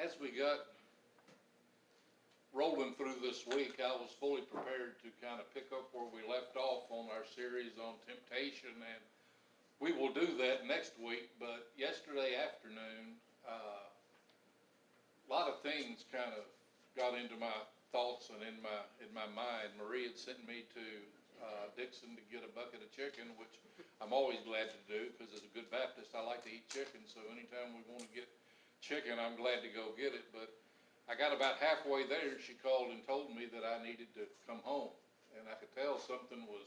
as we got rolling through this week, I was fully prepared to kind of pick up where we left off on our series on temptation, and we will do that next week, but yesterday afternoon, uh, a lot of things kind of got into my thoughts and in my, in my mind. Marie had sent me to, uh, Dickson to get a bucket of chicken, which I'm always glad to do, because as a good Baptist, I like to eat chicken, so anytime we wanna get chicken, I'm glad to go get it, but I got about halfway there, she called and told me that I needed to come home. And I could tell something was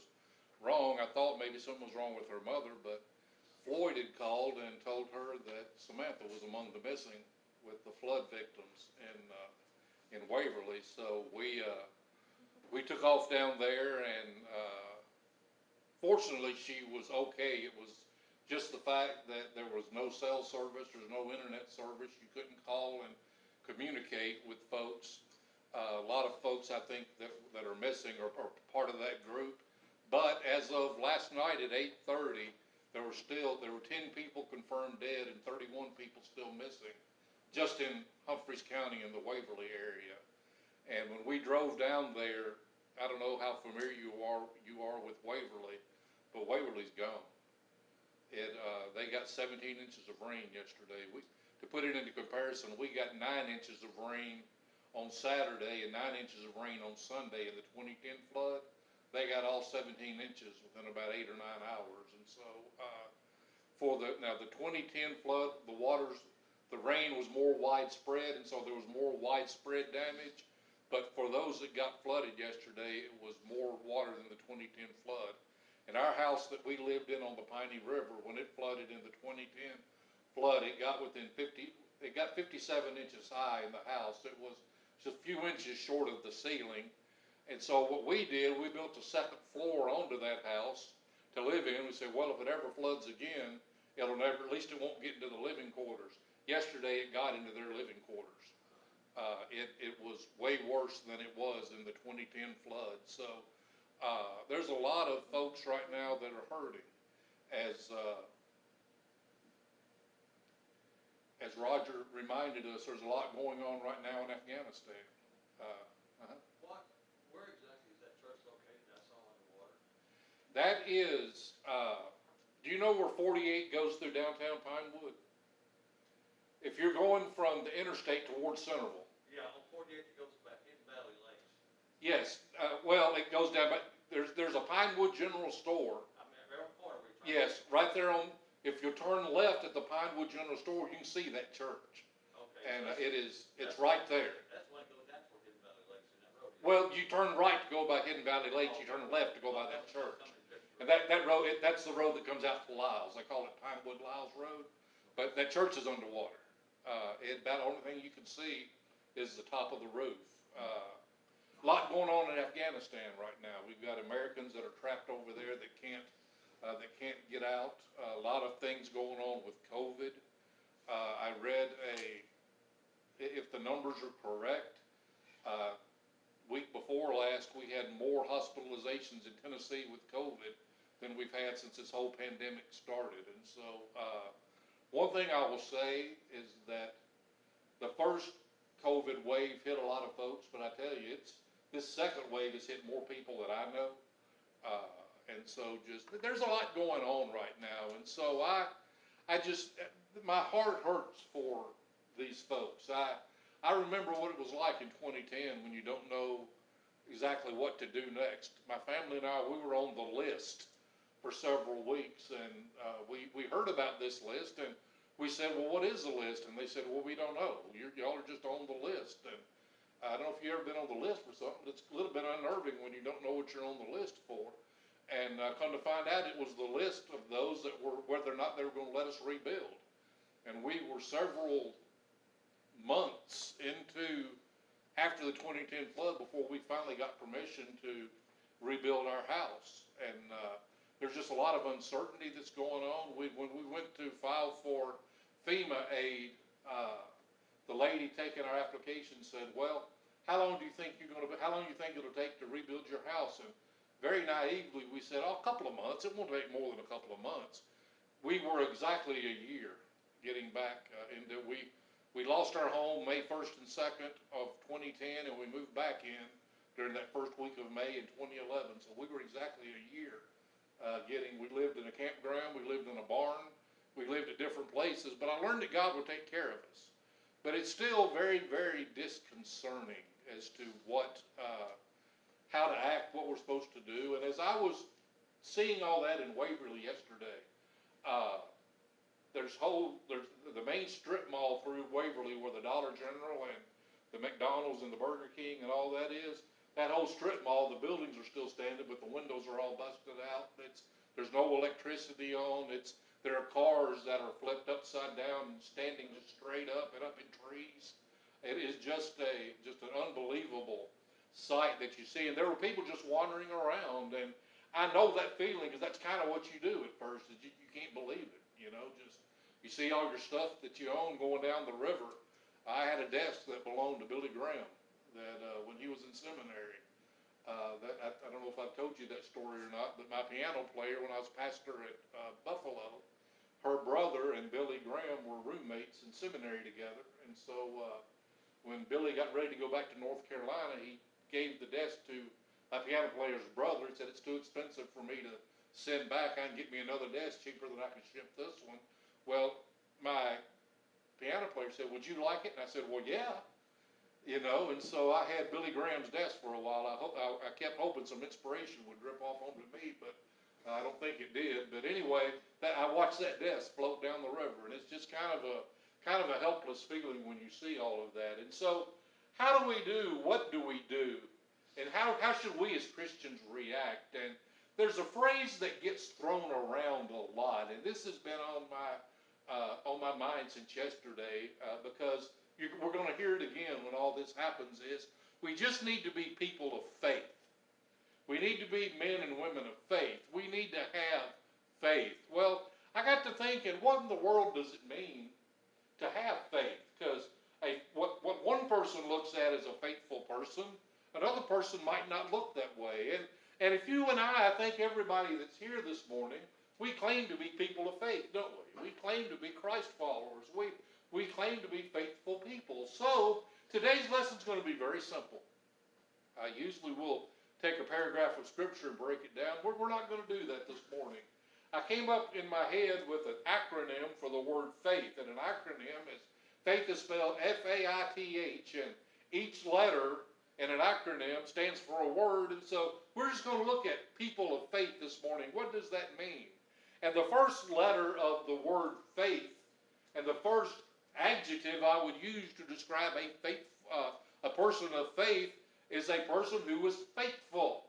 wrong. I thought maybe something was wrong with her mother, but Floyd had called and told her that Samantha was among the missing with the flood victims in, uh, in Waverly. So we, uh, we took off down there and, uh, fortunately, she was okay. It was just the fact that there was no cell service, there's no internet service. You couldn't call and communicate with folks. Uh, a lot of folks, I think, that, that are missing are, are part of that group. But as of last night at eight thirty, there were still, there were ten people confirmed dead and thirty-one people still missing, just in Humphreys County in the Waverly area. And when we drove down there, I don't know how familiar you are, you are with Waverly, but Waverly's gone. It, uh, they got seventeen inches of rain yesterday. We, to put it into comparison, we got nine inches of rain on Saturday and nine inches of rain on Sunday in the twenty-ten flood. They got all seventeen inches within about eight or nine hours, and so, uh, for the, now, the twenty-ten flood, the waters, the rain was more widespread, and so there was more widespread damage. But for those that got flooded yesterday, it was more water than the twenty-ten flood. And our house that we lived in on the Piney River, when it flooded in the twenty-ten flood, it got within fifty, it got fifty-seven inches high in the house. It was just a few inches short of the ceiling. And so what we did, we built a second floor onto that house to live in. We said, well, if it ever floods again, it'll never, at least it won't get into the living quarters. Yesterday, it got into their living quarters. Uh, it, it was way worse than it was in the twenty-ten flood. So, uh, there's a lot of folks right now that are hurting as, uh, as Roger reminded us, there's a lot going on right now in Afghanistan. Uh, uh-huh. What, where exactly is that church located that's all underwater? That is, uh, do you know where forty-eight goes through downtown Pinewood? If you're going from the interstate towards Centerville, Yeah, on forty-eight that goes back in Valley Lakes. Yes, uh, well, it goes down, but there's, there's a Pinewood General Store. I mean, every corner we. Yes, right there on, if you turn left at the Pinewood General Store, you can see that church. Okay. And uh, it is, it's right there. That's it goes down toward Hidden Valley Lakes in that road. Well, you turn right to go by Hidden Valley Lakes, you turn left to go by that church. And that, that road, it, that's the road that comes out to Lyles, they call it Pinewood Lyles Road, but that church is underwater. Uh, it, about the only thing you can see is the top of the roof. Uh, lot going on in Afghanistan right now, we've got Americans that are trapped over there that can't, uh, that can't get out. A lot of things going on with COVID. Uh, I read a if the numbers are correct, uh, week before last, we had more hospitalizations in Tennessee with COVID than we've had since this whole pandemic started. And so, uh, one thing I will say is that the first COVID wave hit a lot of folks, but I tell you, it's, this second wave has hit more people that I know. Uh, and so just, there's a lot going on right now. And so I, I just, my heart hurts for these folks. I, I remember what it was like in twenty ten when you don't know exactly what to do next. My family and I, we were on the list for several weeks and, uh, we, we heard about this list and we said, well, what is the list? And they said, well, we don't know. You're, y'all are just on the list. And I don't know if you've ever been on the list for something. It's a little bit unnerving when you don't know what you're on the list for. And, uh, come to find out, it was the list of those that were, whether or not they were gonna let us rebuild. And we were several months into, after the twenty ten flood, before we finally got permission to rebuild our house. And, uh, there's just a lot of uncertainty that's going on. We, when we went to file for FEMA aid, uh, the lady taking our application said, well, how long do you think you're gonna, how long do you think it'll take to rebuild your house? And very naively, we said, oh, a couple of months. It won't take more than a couple of months. We were exactly a year getting back, uh, we, We lost our home May first and second of twenty ten, and we moved back in during that first week of May in twenty eleven, so we were exactly a year, uh, getting, we lived in a campground, we lived in a barn, we lived at different places, but I learned that God would take care of us. But it's still very, very disconcerting as to what, uh, how to act, what we're supposed to do, and as I was seeing all that in Waverly yesterday, uh, there's whole, there's the main strip mall through Waverly where the Dollar General and the McDonald's and the Burger King and all that is, that whole strip mall, the buildings are still standing, but the windows are all busted out. It's, there's no electricity on, it's, there are cars that are flipped upside down and standing straight up and up in trees. It is just a, just an unbelievable sight that you see, and there were people just wandering around, and I know that feeling, cause that's kinda what you do at first, is you, you can't believe it, you know, just, you see all your stuff that you own going down the river. I had a desk that belonged to Billy Graham, that, uh, when he was in seminary, uh, that, I, I don't know if I've told you that story or not, but my piano player, when I was pastor at, uh, Buffalo, her brother and Billy Graham were roommates in seminary together, and so, uh, when Billy got ready to go back to North Carolina, he gave the desk to my piano player's brother, he said, it's too expensive for me to send back, I can get me another desk cheaper than I can ship this one. Well, my piano player said, would you like it? And I said, well, yeah. You know, and so I had Billy Graham's desk for a while. I hope, I, I kept hoping some inspiration would drip off onto me, but I don't think it did. But anyway, that, I watched that desk float down the river and it's just kind of a, kind of a helpless feeling when you see all of that. And so, how do we do? What do we do? And how, how should we as Christians react? And there's a phrase that gets thrown around a lot, and this has been on my, uh, on my mind since yesterday, uh, because you, we're gonna hear it again when all this happens, is we just need to be people of faith. We need to be men and women of faith. We need to have faith. Well, I got to thinking, what in the world does it mean to have faith? Because what, what one person looks at as a faithful person, another person might not look that way. And, and if you and I, I think everybody that's here this morning, we claim to be people of faith, don't we? We claim to be Christ followers. We, we claim to be faithful people. So, today's lesson is going to be very simple. I usually will take a paragraph of scripture and break it down. We're, we're not going to do that this morning. I came up in my head with an acronym for the word faith, and an acronym is faith is spelled F-A-I-T-H, and each letter in an acronym stands for a word, and so we're just going to look at people of faith this morning. What does that mean? And the first letter of the word faith, and the first adjective I would use to describe a faith, uh, a person of faith is a person who is faithful.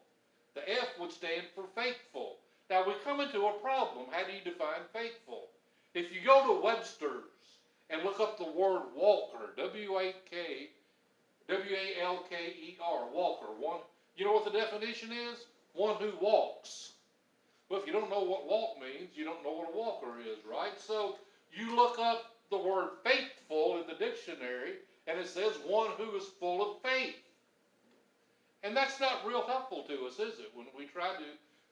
The F would stand for faithful. Now we come into a problem. How do you define faithful? If you go to Webster's and look up the word walker, W-A-K, W-A-L-K-E-R, walker, one, you know what the definition is? One who walks. Well, if you don't know what walk means, you don't know what a walker is, right? So you look up the word faithful in the dictionary, and it says one who is full of faith. And that's not real helpful to us, is it? When we try to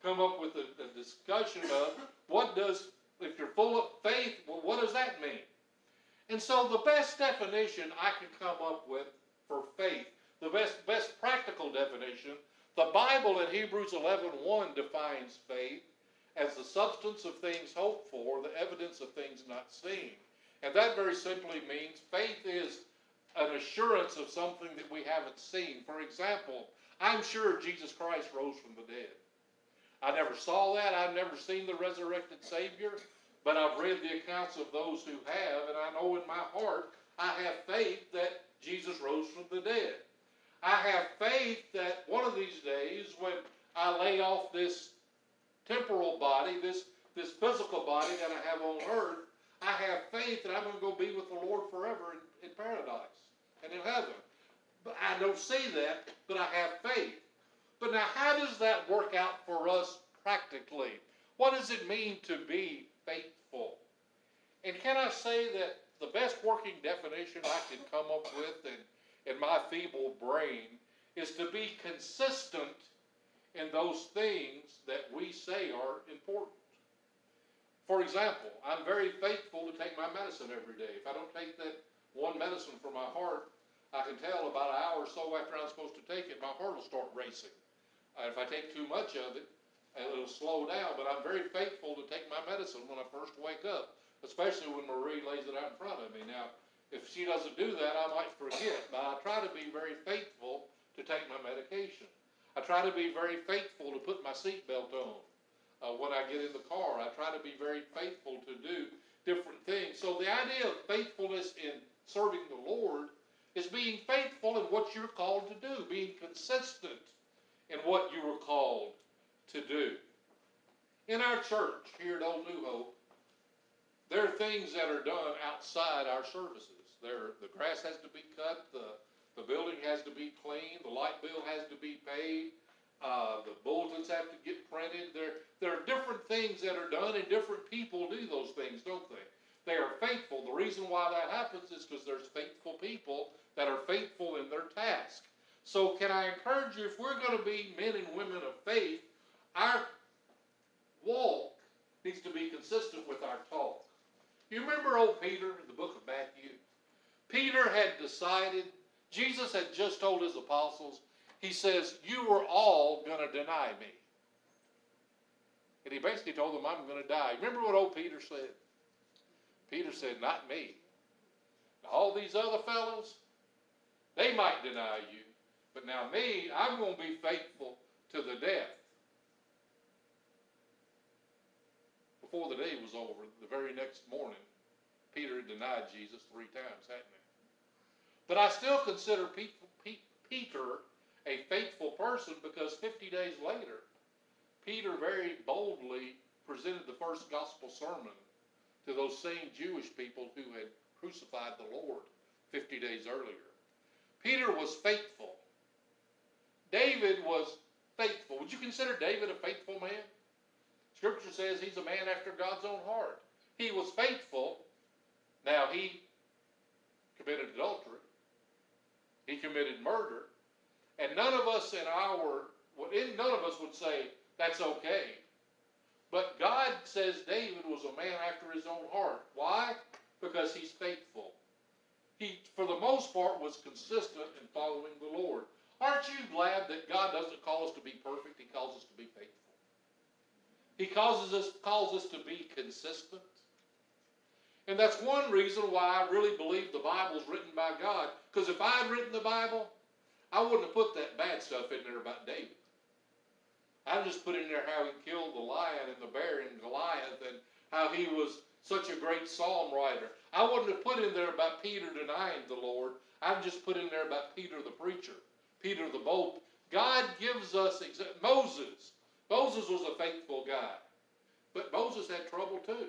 come up with a, a discussion of what does, if you're full of faith, well, what does that mean? And so the best definition I can come up with for faith, the best, best practical definition, the Bible in Hebrews 11.1 defines faith as the substance of things hoped for, the evidence of things not seen. And that very simply means faith is an assurance of something that we haven't seen. For example, I'm sure Jesus Christ rose from the dead. I never saw that. I've never seen the resurrected Savior, but I've read the accounts of those who have, and I know in my heart I have faith that Jesus rose from the dead. I have faith that one of these days, when I lay off this temporal body, this, this physical body that I have on earth, I have faith that I'm going to go be with the Lord forever in, in paradise and in heaven. But I don't see that, but I have faith. But now, how does that work out for us practically? What does it mean to be faithful? And can I say that the best working definition I can come up with in, in my feeble brain is to be consistent in those things that we say are important. For example, I'm very faithful to take my medicine every day. If I don't take that one medicine for my heart, I can tell about an hour or so after I'm supposed to take it, my heart will start racing. If I take too much of it, it'll slow down, but I'm very faithful to take my medicine when I first wake up, especially when Marie lays it out in front of me. Now, if she doesn't do that, I might forget, but I try to be very faithful to take my medication. I try to be very faithful to put my seatbelt on uh, when I get in the car. I try to be very faithful to do different things. So the idea of faithfulness in serving the Lord is being faithful in what you're called to do, being consistent in what you were called to do. In our church here at Old New Hope, there are things that are done outside our services. There, the grass has to be cut, the, the building has to be cleaned, the light bill has to be paid, uh, the bulletins have to get printed. There, there are different things that are done, and different people do those things, don't they? They are faithful. The reason why that happens is because there's faithful people that are faithful in their task. So, can I encourage you, if we're going to be men and women of faith, our walk needs to be consistent with our talk. You remember old Peter in the book of Matthew? Peter had decided, Jesus had just told his apostles, he says, You are all going to deny me. And he basically told them, I'm going to die. Remember what old Peter said? Peter said, Not me. All these other fellows, they might deny you. But now, me, I'm going to be faithful to the death. Before the day was over, the very next morning, Peter had denied Jesus three times, hadn't he? But I still consider Peter a faithful person because 50 days later, Peter very boldly presented the first gospel sermon to those same Jewish people who had crucified the Lord 50 days earlier. Peter was faithful. David was faithful. Would you consider David a faithful man? Scripture says he's a man after God's own heart. He was faithful. Now he committed adultery. He committed murder. And none of us in our none of us would say that's okay. But God says David was a man after his own heart. Why? Because he's faithful. He, for the most part, was consistent in following the Lord. Aren't you glad that God doesn't call us to be perfect? He calls us to be faithful. He causes us, calls us to be consistent. And that's one reason why I really believe the Bible is written by God. Because if I had written the Bible, I wouldn't have put that bad stuff in there about David. I just put in there how he killed the lion and the bear and Goliath and how he was such a great psalm writer. I wouldn't have put in there about Peter denying the Lord. I've just put in there about Peter the preacher. Peter the bold. God gives us exa- Moses. Moses was a faithful guy, but Moses had trouble too.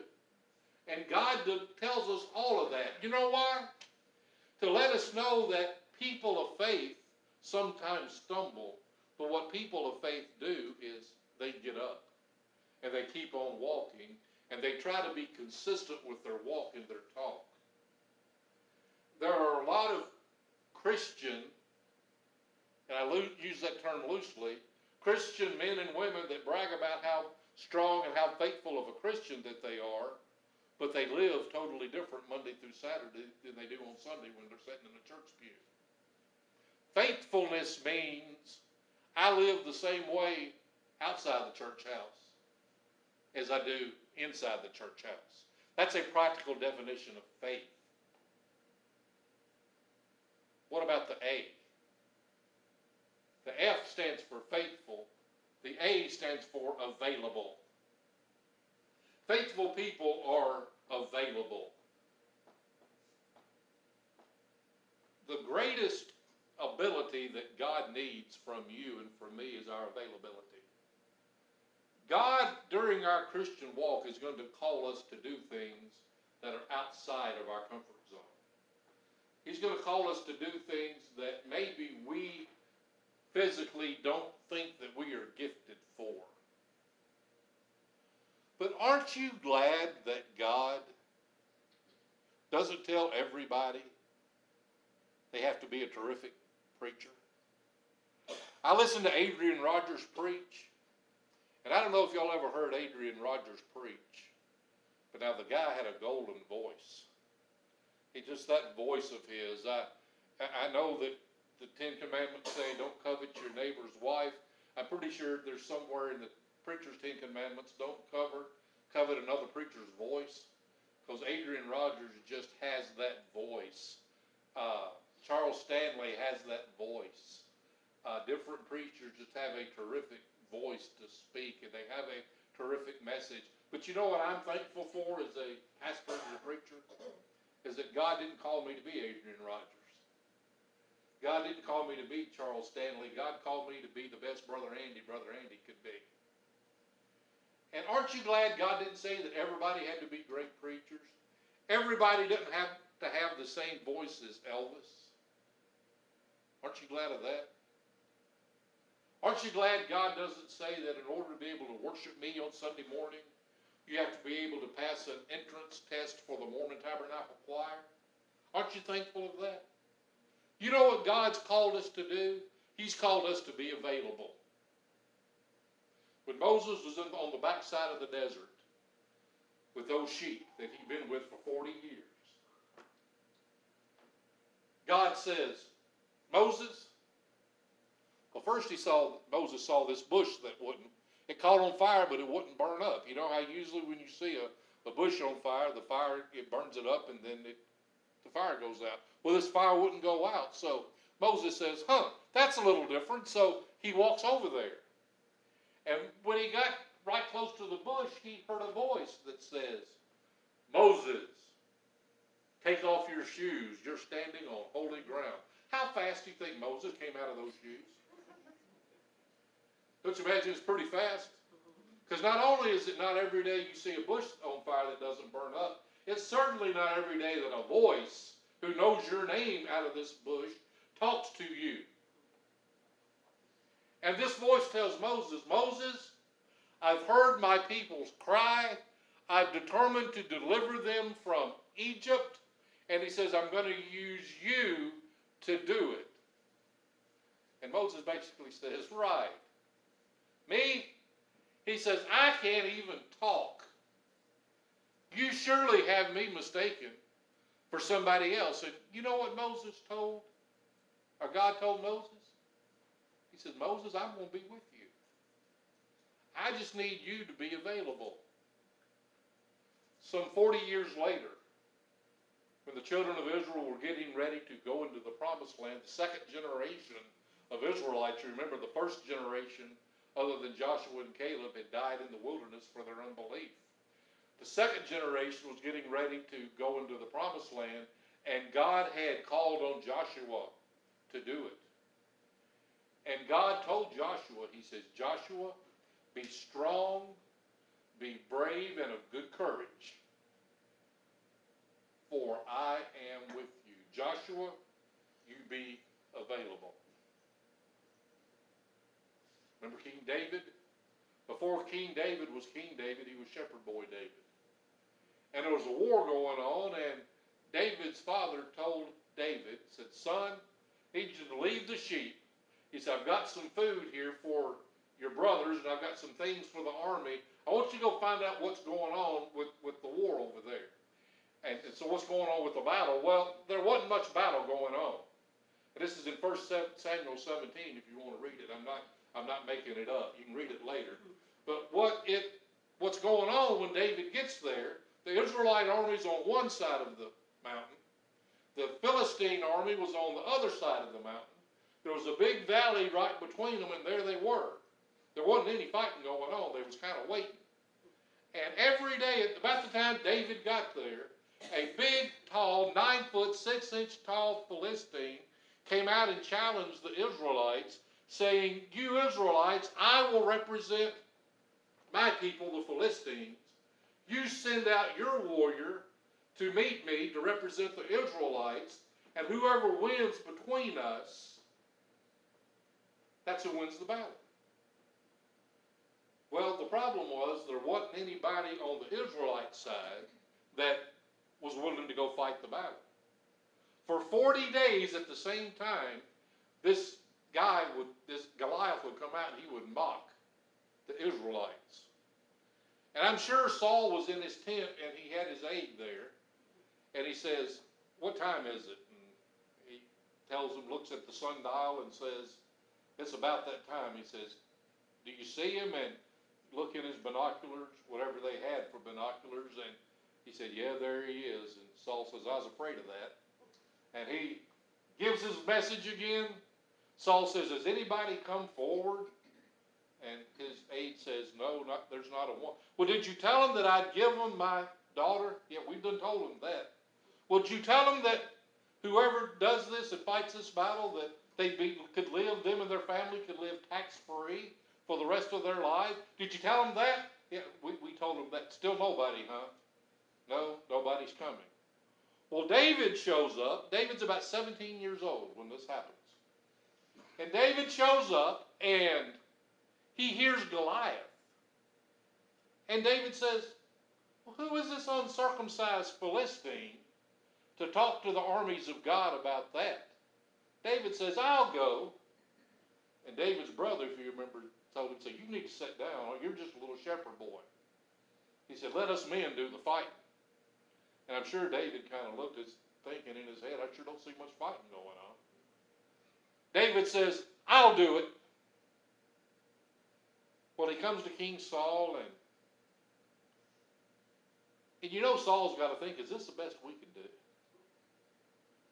And God tells us all of that. You know why? To let us know that people of faith sometimes stumble, but what people of faith do is they get up and they keep on walking and they try to be consistent with their walk and their talk. There are a lot of Christian and I use that term loosely, Christian men and women that brag about how strong and how faithful of a Christian that they are, but they live totally different Monday through Saturday than they do on Sunday when they're sitting in a church pew. Faithfulness means I live the same way outside the church house as I do inside the church house. That's a practical definition of faith. What about the A? The F stands for faithful. The A stands for available. Faithful people are available. The greatest ability that God needs from you and from me is our availability. God, during our Christian walk, is going to call us to do things that are outside of our comfort zone. He's going to call us to do things that maybe we physically don't think that we are gifted for. But aren't you glad that God doesn't tell everybody they have to be a terrific preacher? I listened to Adrian Rogers preach, and I don't know if y'all ever heard Adrian Rogers preach, but now the guy had a golden voice. He just that voice of his. I, I know that the Ten Commandments say don't covet your neighbor's wife. I'm pretty sure there's somewhere in the preacher's Ten Commandments, don't cover, covet another preacher's voice. Cause Adrian Rogers just has that voice. Uh, Charles Stanley has that voice. Uh, different preachers just have a terrific voice to speak and they have a terrific message. But you know what I'm thankful for as a pastor and a preacher? Is that God didn't call me to be Adrian Rogers. God didn't call me to be Charles Stanley. God called me to be the best Brother Andy Brother Andy could be. And aren't you glad God didn't say that everybody had to be great preachers? Everybody didn't have to have the same voice as Elvis. Aren't you glad of that? Aren't you glad God doesn't say that in order to be able to worship me on Sunday morning, you have to be able to pass an entrance test for the Mormon Tabernacle Choir? Aren't you thankful of that? You know what God's called us to do? He's called us to be available. When Moses was on the backside of the desert with those sheep that he'd been with for 40 years, God says, Moses, well, first he saw, Moses saw this bush that wouldn't, it caught on fire, but it wouldn't burn up. You know how usually when you see a, a bush on fire, the fire, it burns it up and then it, fire goes out. Well, this fire wouldn't go out. So Moses says, huh, that's a little different. So he walks over there. And when he got right close to the bush, he heard a voice that says, Moses, take off your shoes. You're standing on holy ground. How fast do you think Moses came out of those shoes? Don't you imagine it's pretty fast? Because not only is it not every day you see a bush on fire that doesn't burn up, it's certainly not every day that a voice who knows your name out of this bush talks to you. And this voice tells Moses, Moses, I've heard my people's cry. I've determined to deliver them from Egypt. And he says, I'm going to use you to do it. And Moses basically says, Right. Me? He says, I can't even talk. You surely have me mistaken for somebody else. And you know what Moses told, or God told Moses? He said, Moses, I'm going to be with you. I just need you to be available. Some 40 years later, when the children of Israel were getting ready to go into the promised land, the second generation of Israelites, remember the first generation, other than Joshua and Caleb, had died in the wilderness for their unbelief. The second generation was getting ready to go into the promised land, and God had called on Joshua to do it. And God told Joshua, He says, Joshua, be strong, be brave, and of good courage for I am with you. Joshua, you be available. Remember King David? Before King David was King David, he was shepherd boy David. And there was a war going on, and David's father told David, said, Son, I need you to leave the sheep. He said, I've got some food here for your brothers, and I've got some things for the army. I want you to go find out what's going on with, with the war over there. And, and so what's going on with the battle? Well, there wasn't much battle going on. And this is in 1 Samuel 17 if you want to read it. I'm not, I'm not making it up. You can read it later. But what it, what's going on when David gets there, the Israelite army's on one side of the mountain. The Philistine army was on the other side of the mountain. There was a big valley right between them, and there they were. There wasn't any fighting going on. They was kind of waiting. And every day, at about the time David got there, a big, tall, nine foot, six inch tall Philistine came out and challenged the Israelites, saying, You Israelites, I will represent my people, the Philistines. You send out your warrior to meet me to represent the Israelites, and whoever wins between us, that's who wins the battle. Well, the problem was there wasn't anybody on the Israelite side that was willing to go fight the battle. For 40 days at the same time, this guy would, this Goliath would come out and he would mock the Israelites. And I'm sure Saul was in his tent and he had his aide there. And he says, what time is it? And he tells him, looks at the sundial and says, it's about that time. He says, do you see him? And look in his binoculars, whatever they had for binoculars, and he said, yeah, there he is. And Saul says, I was afraid of that. And he gives his message again. Saul says, has anybody come forward? And his aide says, no, not, there's not a one. Well, did you tell him that I'd give him my daughter? Yeah, we've done told him that. Well, did you tell him that whoever does this and fights this battle, that they could live, them and their family could live tax-free for the rest of their life? Did you tell them that? Yeah, we, we told them that. Still nobody, huh? No, nobody's coming. Well, David shows up. David's about 17 years old when this happens. And David shows up and he hears Goliath. And David says, well, Who is this uncircumcised Philistine to talk to the armies of God about that? David says, I'll go. And David's brother, if you remember, told him, said, You need to sit down. You're just a little shepherd boy. He said, Let us men do the fighting. And I'm sure David kind of looked at thinking in his head, I sure don't see much fighting going on. David says, I'll do it. Well, he comes to King Saul, and and you know Saul's got to think, is this the best we can do?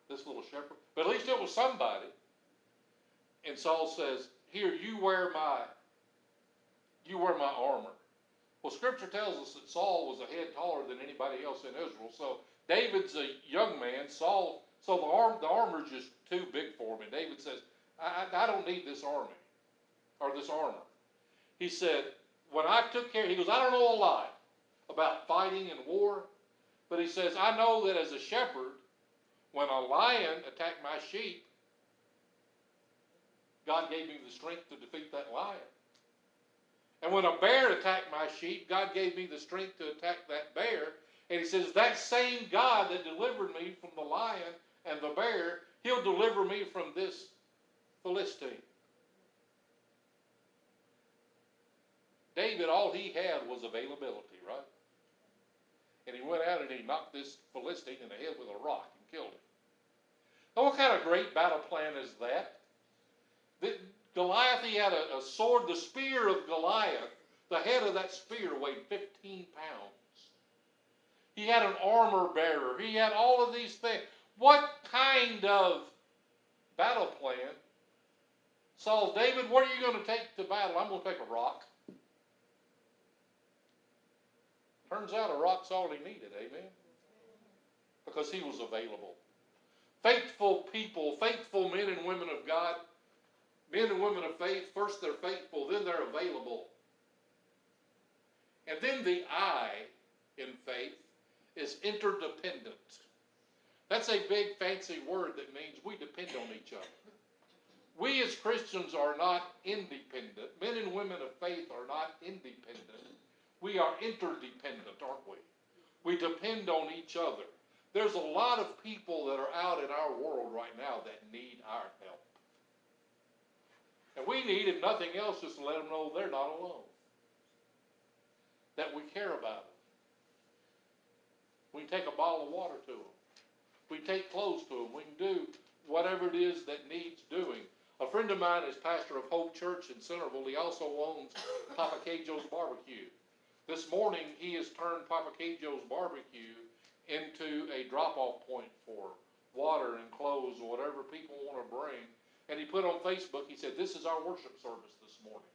This little shepherd, but at least it was somebody. And Saul says, "Here, you wear my, you wear my armor." Well, Scripture tells us that Saul was a head taller than anybody else in Israel. So David's a young man. Saul, so the arm, the armor's just too big for him. And David says, I, I, I don't need this army or this armor." He said, when I took care, he goes, I don't know a lot about fighting and war, but he says, I know that as a shepherd, when a lion attacked my sheep, God gave me the strength to defeat that lion. And when a bear attacked my sheep, God gave me the strength to attack that bear. And he says, that same God that delivered me from the lion and the bear, he'll deliver me from this Philistine. David, all he had was availability, right? And he went out and he knocked this Philistine in the head with a rock and killed him. Now, what kind of great battle plan is that? The, Goliath, he had a, a sword, the spear of Goliath, the head of that spear weighed 15 pounds. He had an armor bearer. He had all of these things. What kind of battle plan? Saul, David, what are you going to take to battle? I'm going to take a rock. Turns out a rock's all he needed, amen? Because he was available. Faithful people, faithful men and women of God, men and women of faith, first they're faithful, then they're available. And then the I in faith is interdependent. That's a big fancy word that means we depend on each other. We as Christians are not independent. Men and women of faith are not independent. We are interdependent, aren't we? We depend on each other. There's a lot of people that are out in our world right now that need our help. And we need, if nothing else, just to let them know they're not alone. That we care about them. We take a bottle of water to them. We take clothes to them. We can do whatever it is that needs doing. A friend of mine is pastor of Hope Church in Centerville. He also owns Papa Cajo's Barbecue. This morning, he has turned Papa Cajo's barbecue into a drop-off point for water and clothes or whatever people want to bring. And he put on Facebook, he said, this is our worship service this morning.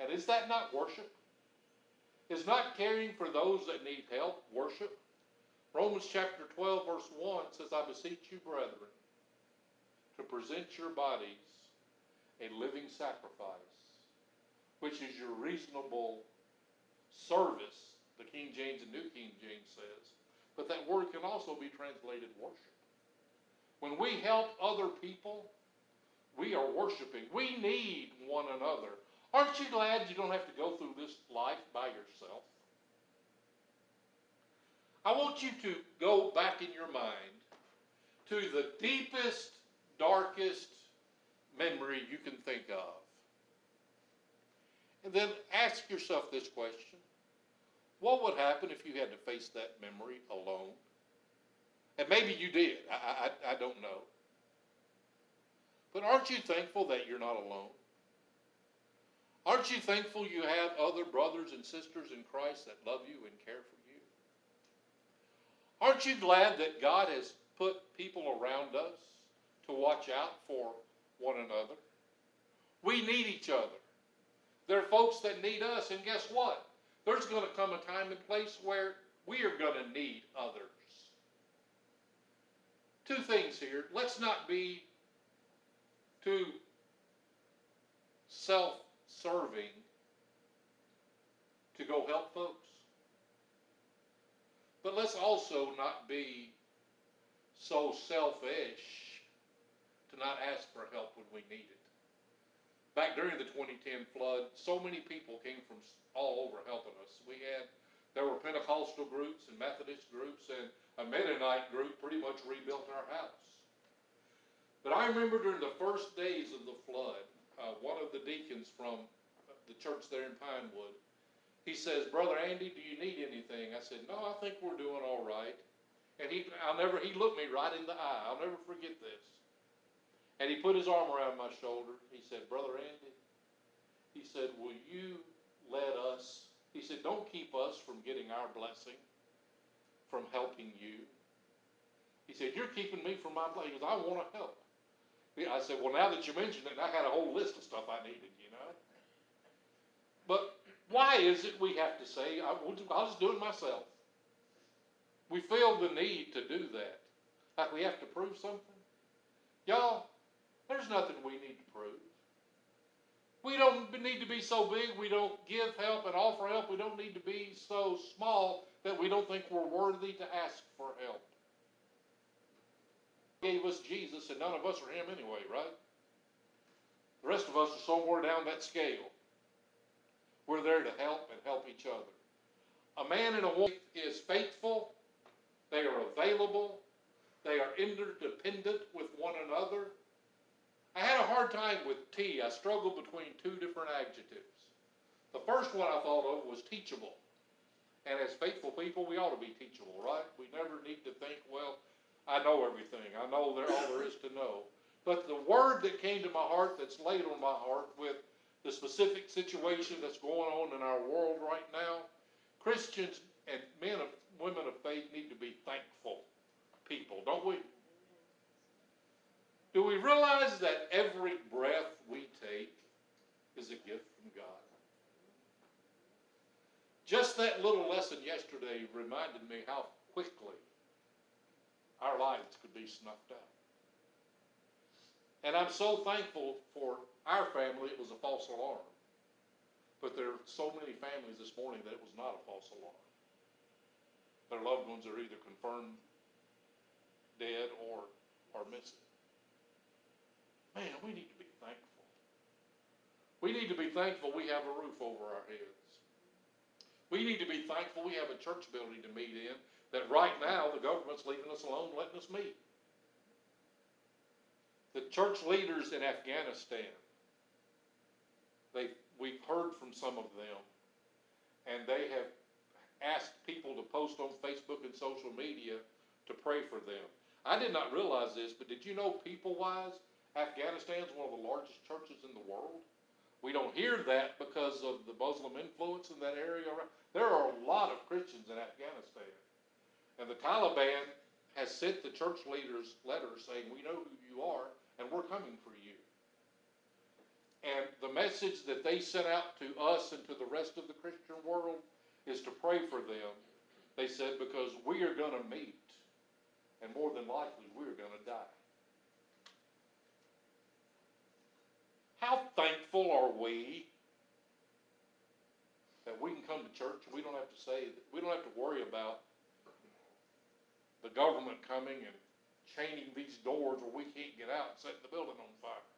And is that not worship? Is not caring for those that need help worship? Romans chapter 12 verse 1 says, I beseech you, brethren, to present your bodies a living sacrifice, which is your reasonable service, the King James and New King James says. But that word can also be translated worship. When we help other people, we are worshiping. We need one another. Aren't you glad you don't have to go through this life by yourself? I want you to go back in your mind to the deepest, darkest memory you can think of. And then ask yourself this question what would happen if you had to face that memory alone? And maybe you did. I, I, I don't know. But aren't you thankful that you're not alone? Aren't you thankful you have other brothers and sisters in Christ that love you and care for you? Aren't you glad that God has put people around us to watch out for one another? We need each other. There are folks that need us, and guess what? There's going to come a time and place where we are going to need others. Two things here. Let's not be too self serving to go help folks. But let's also not be so selfish to not ask for help when we need it. Back during the 2010 flood, so many people came from all over helping us. We had, there were Pentecostal groups and Methodist groups and a Mennonite group pretty much rebuilt our house. But I remember during the first days of the flood, uh, one of the deacons from the church there in Pinewood, he says, Brother Andy, do you need anything? I said, No, I think we're doing all right. And he, I'll never, he looked me right in the eye. I'll never forget this. And he put his arm around my shoulder. He said, Brother Andy, he said, Will you let us, he said, Don't keep us from getting our blessing from helping you. He said, You're keeping me from my blessing. Goes, I want to help. I said, Well, now that you mentioned it, I had a whole list of stuff I needed, you know. But why is it we have to say, I'll just do it myself? We feel the need to do that. Like we have to prove something. Y'all, there's nothing we need to prove. We don't need to be so big we don't give help and offer help. We don't need to be so small that we don't think we're worthy to ask for help. He gave us Jesus, and none of us are Him anyway, right? The rest of us are somewhere down that scale. We're there to help and help each other. A man and a woman is faithful, they are available, they are interdependent with one another. I had a hard time with T. I struggled between two different adjectives. The first one I thought of was teachable. And as faithful people, we ought to be teachable, right? We never need to think, well, I know everything. I know there all there is to know. But the word that came to my heart, that's laid on my heart with the specific situation that's going on in our world right now, Christians and men of women of faith need to be thankful people, don't we? Do we realize that every breath we take is a gift from God? Just that little lesson yesterday reminded me how quickly our lives could be snuffed out. And I'm so thankful for our family, it was a false alarm. But there are so many families this morning that it was not a false alarm. Their loved ones are either confirmed dead or, are missing. Man, we need to be thankful. We need to be thankful we have a roof over our heads. We need to be thankful we have a church building to meet in, that right now the government's leaving us alone, letting us meet. The church leaders in Afghanistan, they, we've heard from some of them, and they have asked people to post on Facebook and social media to pray for them. I did not realize this, but did you know, people wise, Afghanistan is one of the largest churches in the world? We don't hear that because of the Muslim influence in that area. There are a lot of Christians in Afghanistan. And the Taliban has sent the church leaders letters saying, We know who you are, and we're coming for you. And the message that they sent out to us and to the rest of the Christian world is to pray for them. They said, Because we are going to meet, and more than likely, we're going to die. How thankful are we that we can come to church and we don't have to say we don't have to worry about the government coming and chaining these doors where we can't get out and setting the building on fire.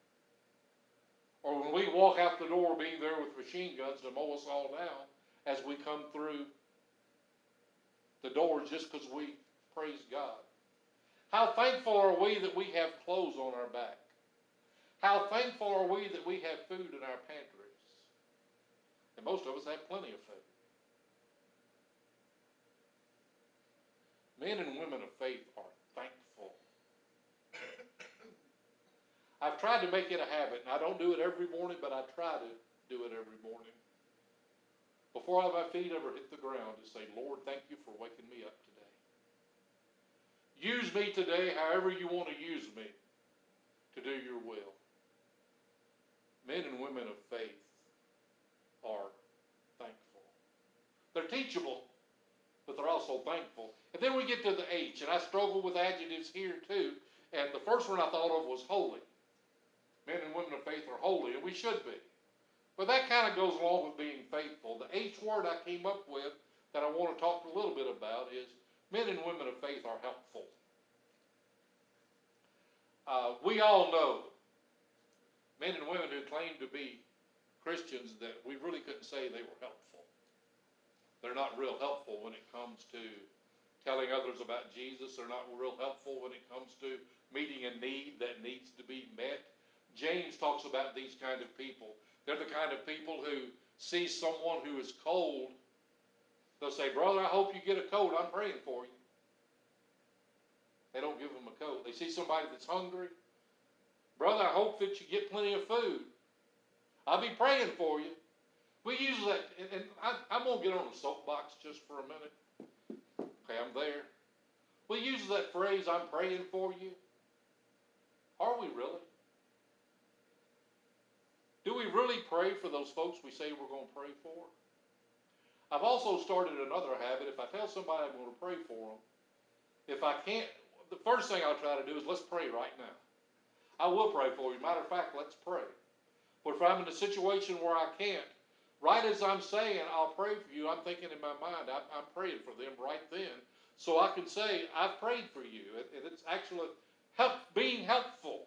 Or when we walk out the door being there with machine guns to mow us all down as we come through the doors just because we praise God. How thankful are we that we have clothes on our back? How thankful are we that we have food in our pantries? And most of us have plenty of food. Men and women of faith are thankful. I've tried to make it a habit, and I don't do it every morning, but I try to do it every morning. Before all my feet ever hit the ground, to say, Lord, thank you for waking me up today. Use me today however you want to use me to do your will. Men and women of faith are thankful. They're teachable, but they're also thankful. And then we get to the H, and I struggle with adjectives here too. And the first one I thought of was holy. Men and women of faith are holy, and we should be. But that kind of goes along with being faithful. The H word I came up with that I want to talk a little bit about is men and women of faith are helpful. Uh, we all know men and women who claim to be Christians that we really couldn't say they were helpful. They're not real helpful when it comes to telling others about Jesus. They're not real helpful when it comes to meeting a need that needs to be met. James talks about these kind of people. They're the kind of people who see someone who is cold. They'll say, Brother, I hope you get a coat. I'm praying for you. They don't give them a coat. They see somebody that's hungry. Brother, I hope that you get plenty of food. I'll be praying for you. We use that, and, and I, I'm going to get on a soapbox just for a minute. Okay, I'm there. We use that phrase, I'm praying for you. Are we really? Do we really pray for those folks we say we're going to pray for? I've also started another habit. If I tell somebody I'm going to pray for them, if I can't, the first thing I'll try to do is let's pray right now. I will pray for you. Matter of fact, let's pray. But if I'm in a situation where I can't, right as I'm saying, I'll pray for you, I'm thinking in my mind, I'm, I'm praying for them right then. So I can say, I've prayed for you. And it's actually help, being helpful.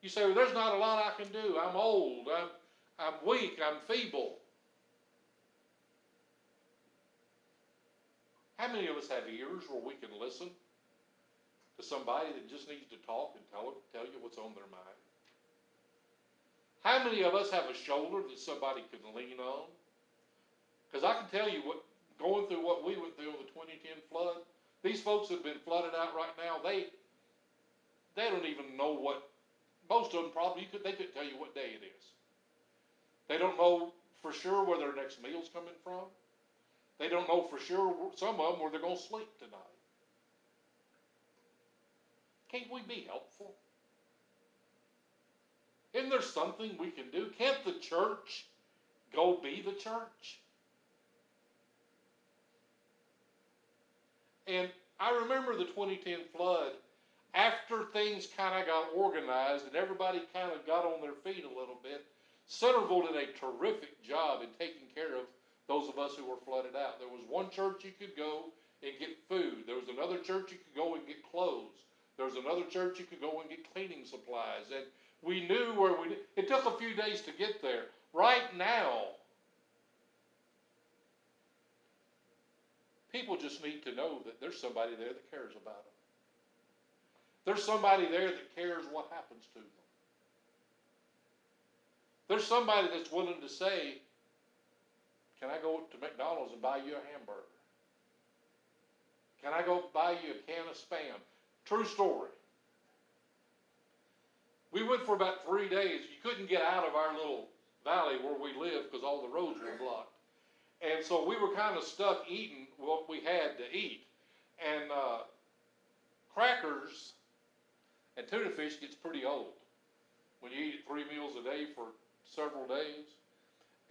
You say, well, there's not a lot I can do. I'm old. I'm, I'm weak. I'm feeble. How many of us have ears where we can listen to somebody that just needs to talk and tell, tell you what's on their mind? How many of us have a shoulder that somebody can lean on? Because I can tell you what, going through what we went through in the 2010 flood, these folks have been flooded out right now. They, they don't even know what most of them probably could, they couldn't tell you what day it is. They don't know for sure where their next meal's coming from. They don't know for sure some of them where they're going to sleep tonight. Can't we be helpful? Isn't there something we can do? Can't the church go be the church? And I remember the 2010 flood after things kind of got organized and everybody kind of got on their feet a little bit, Centerville did a terrific job in taking care of those of us who were flooded out. There was one church you could go and get food. There was another church you could go and get clothes. There was another church you could go and get cleaning supplies. And we knew where we. It took a few days to get there. Right now, people just need to know that there's somebody there that cares about them. There's somebody there that cares what happens to them. There's somebody that's willing to say, Can I go to McDonald's and buy you a hamburger? Can I go buy you a can of spam? True story. We went for about three days. You couldn't get out of our little valley where we live because all the roads were blocked. And so we were kind of stuck eating what we had to eat. And uh, crackers and tuna fish gets pretty old when you eat it three meals a day for several days.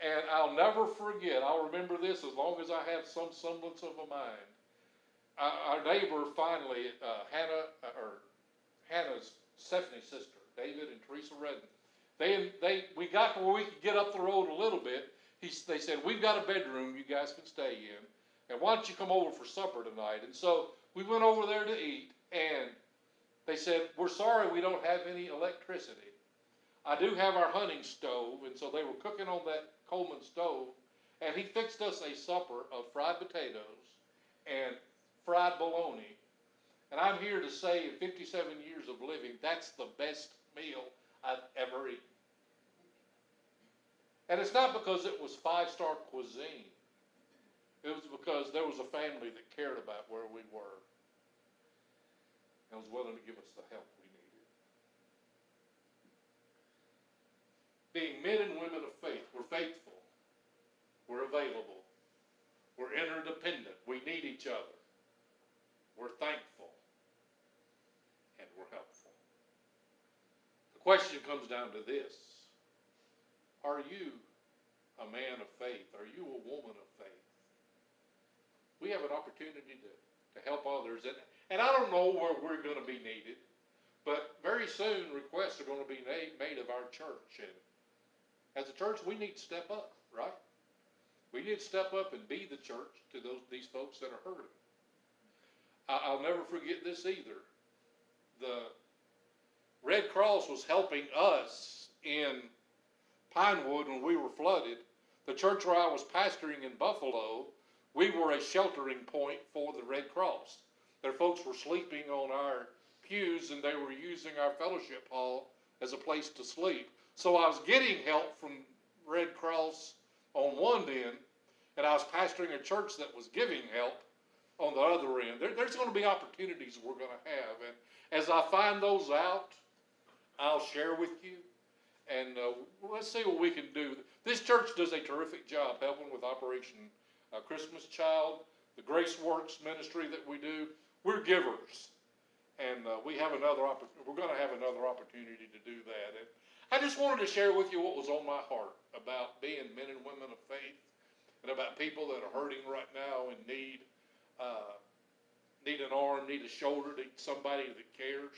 And I'll never forget, I'll remember this as long as I have some semblance of a mind. Our neighbor finally, uh, Hannah, uh, or Hannah's Stephanie's sister, David and Teresa Redden, they, they, we got to where we could get up the road a little bit. He, they said, We've got a bedroom you guys can stay in, and why don't you come over for supper tonight? And so we went over there to eat, and they said, We're sorry we don't have any electricity. I do have our hunting stove, and so they were cooking on that Coleman stove, and he fixed us a supper of fried potatoes and fried bologna. And I'm here to say, in 57 years of living, that's the best meal I've ever eaten. And it's not because it was five star cuisine, it was because there was a family that cared about where we were. and was willing to give us the help we needed. Being men and women of faith, we're faithful, we're available, we're interdependent, we need each other, we're thankful, and we're helpful. The question comes down to this. Are you a man of faith? Are you a woman of faith? We have an opportunity to, to help others, and, and I don't know where we're gonna be needed, but very soon requests are gonna be made, made of our church, and as a church, we need to step up, right? We need to step up and be the church to those, these folks that are hurting. I, I'll never forget this either. The Red Cross was helping us in Pinewood when we were flooded. The church where I was pastoring in Buffalo, we were a sheltering point for the Red Cross. Their folks were sleeping on our pews and they were using our fellowship hall as a place to sleep. So I was getting help from Red Cross on one end, and I was pastoring a church that was giving help on the other end. There, there's going to be opportunities we're going to have, and as I find those out, I'll share with you, and uh, let's see what we can do. This church does a terrific job helping with Operation uh, Christmas Child, the Grace Works ministry that we do. We're givers, and uh, we have another We're going to have another opportunity to do that. And I just wanted to share with you what was on my heart about being men and women of faith, and about people that are hurting right now in need uh, need an arm, need a shoulder, need somebody that cares.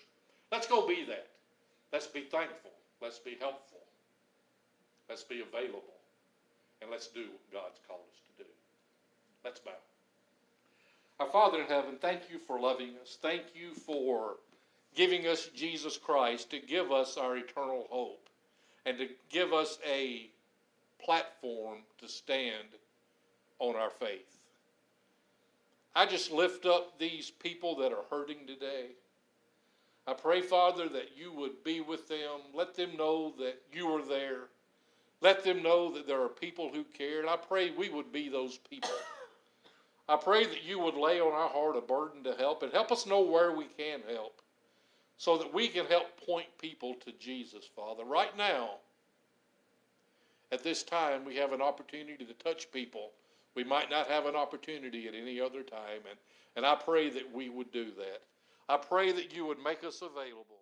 Let's go be that. Let's be thankful. Let's be helpful. Let's be available. And let's do what God's called us to do. Let's bow. Our Father in heaven, thank you for loving us. Thank you for giving us Jesus Christ to give us our eternal hope and to give us a platform to stand on our faith. I just lift up these people that are hurting today. I pray, Father, that you would be with them. Let them know that you are there. Let them know that there are people who care. And I pray we would be those people. I pray that you would lay on our heart a burden to help and help us know where we can help so that we can help point people to Jesus, Father. Right now, at this time, we have an opportunity to touch people. We might not have an opportunity at any other time, and, and I pray that we would do that. I pray that you would make us available.